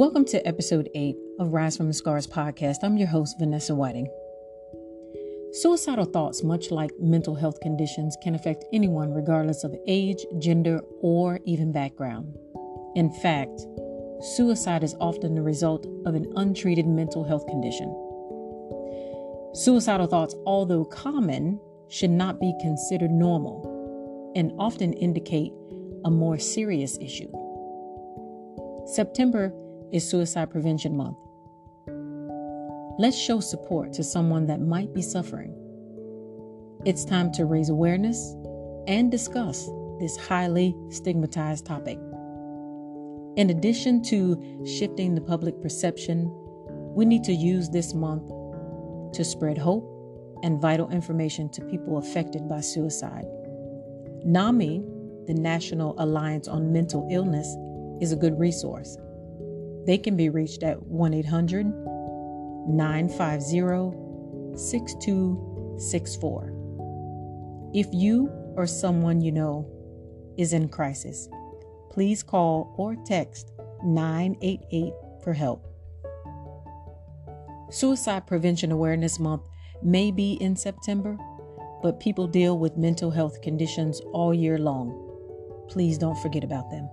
Welcome to episode 8 of Rise from the Scars podcast. I'm your host, Vanessa Whiting. Suicidal thoughts, much like mental health conditions, can affect anyone regardless of age, gender, or even background. In fact, suicide is often the result of an untreated mental health condition. Suicidal thoughts, although common, should not be considered normal and often indicate a more serious issue. September is Suicide Prevention Month. Let's show support to someone that might be suffering. It's time to raise awareness and discuss this highly stigmatized topic. In addition to shifting the public perception, we need to use this month to spread hope and vital information to people affected by suicide. NAMI, the National Alliance on Mental Illness, is a good resource. They can be reached at 1 800 950 6264. If you or someone you know is in crisis, please call or text 988 for help. Suicide Prevention Awareness Month may be in September, but people deal with mental health conditions all year long. Please don't forget about them.